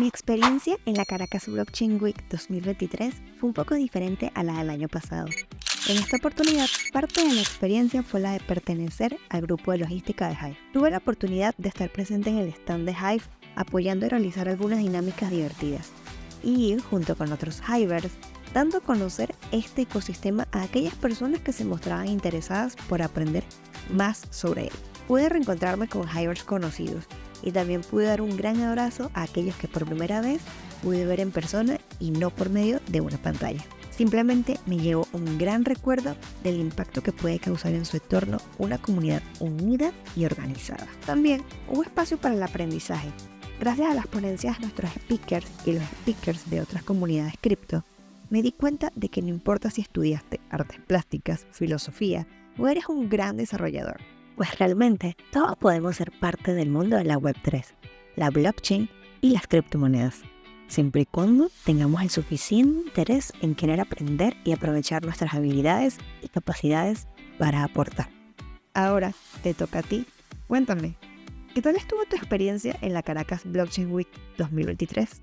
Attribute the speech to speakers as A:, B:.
A: Mi experiencia en la Caracas Blockchain Week 2023 fue un poco diferente a la del año pasado. En esta oportunidad, parte de la experiencia fue la de pertenecer al grupo de logística de Hive. Tuve la oportunidad de estar presente en el stand de Hive apoyando y realizar algunas dinámicas divertidas y junto con otros Hivers dando a conocer este ecosistema a aquellas personas que se mostraban interesadas por aprender más sobre él. Pude reencontrarme con Hivers conocidos y también pude dar un gran abrazo a aquellos que por primera vez pude ver en persona y no por medio de una pantalla. Simplemente me llevó un gran recuerdo del impacto que puede causar en su entorno una comunidad unida y organizada. También hubo espacio para el aprendizaje. Gracias a las ponencias de nuestros speakers y los speakers de otras comunidades cripto, me di cuenta de que no importa si estudiaste artes plásticas, filosofía o eres un gran desarrollador, pues realmente todos podemos ser parte del mundo de la Web3, la blockchain y las criptomonedas, siempre y cuando tengamos el suficiente interés en querer aprender y aprovechar nuestras habilidades y capacidades para aportar. Ahora te toca a ti. Cuéntame, ¿qué tal estuvo tu experiencia en la Caracas Blockchain Week 2023?